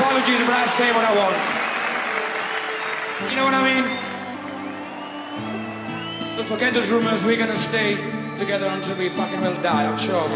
apologies, but I say what I want. You know what I mean? So forget those rumors, we're gonna stay together until we fucking will die, I'm sure.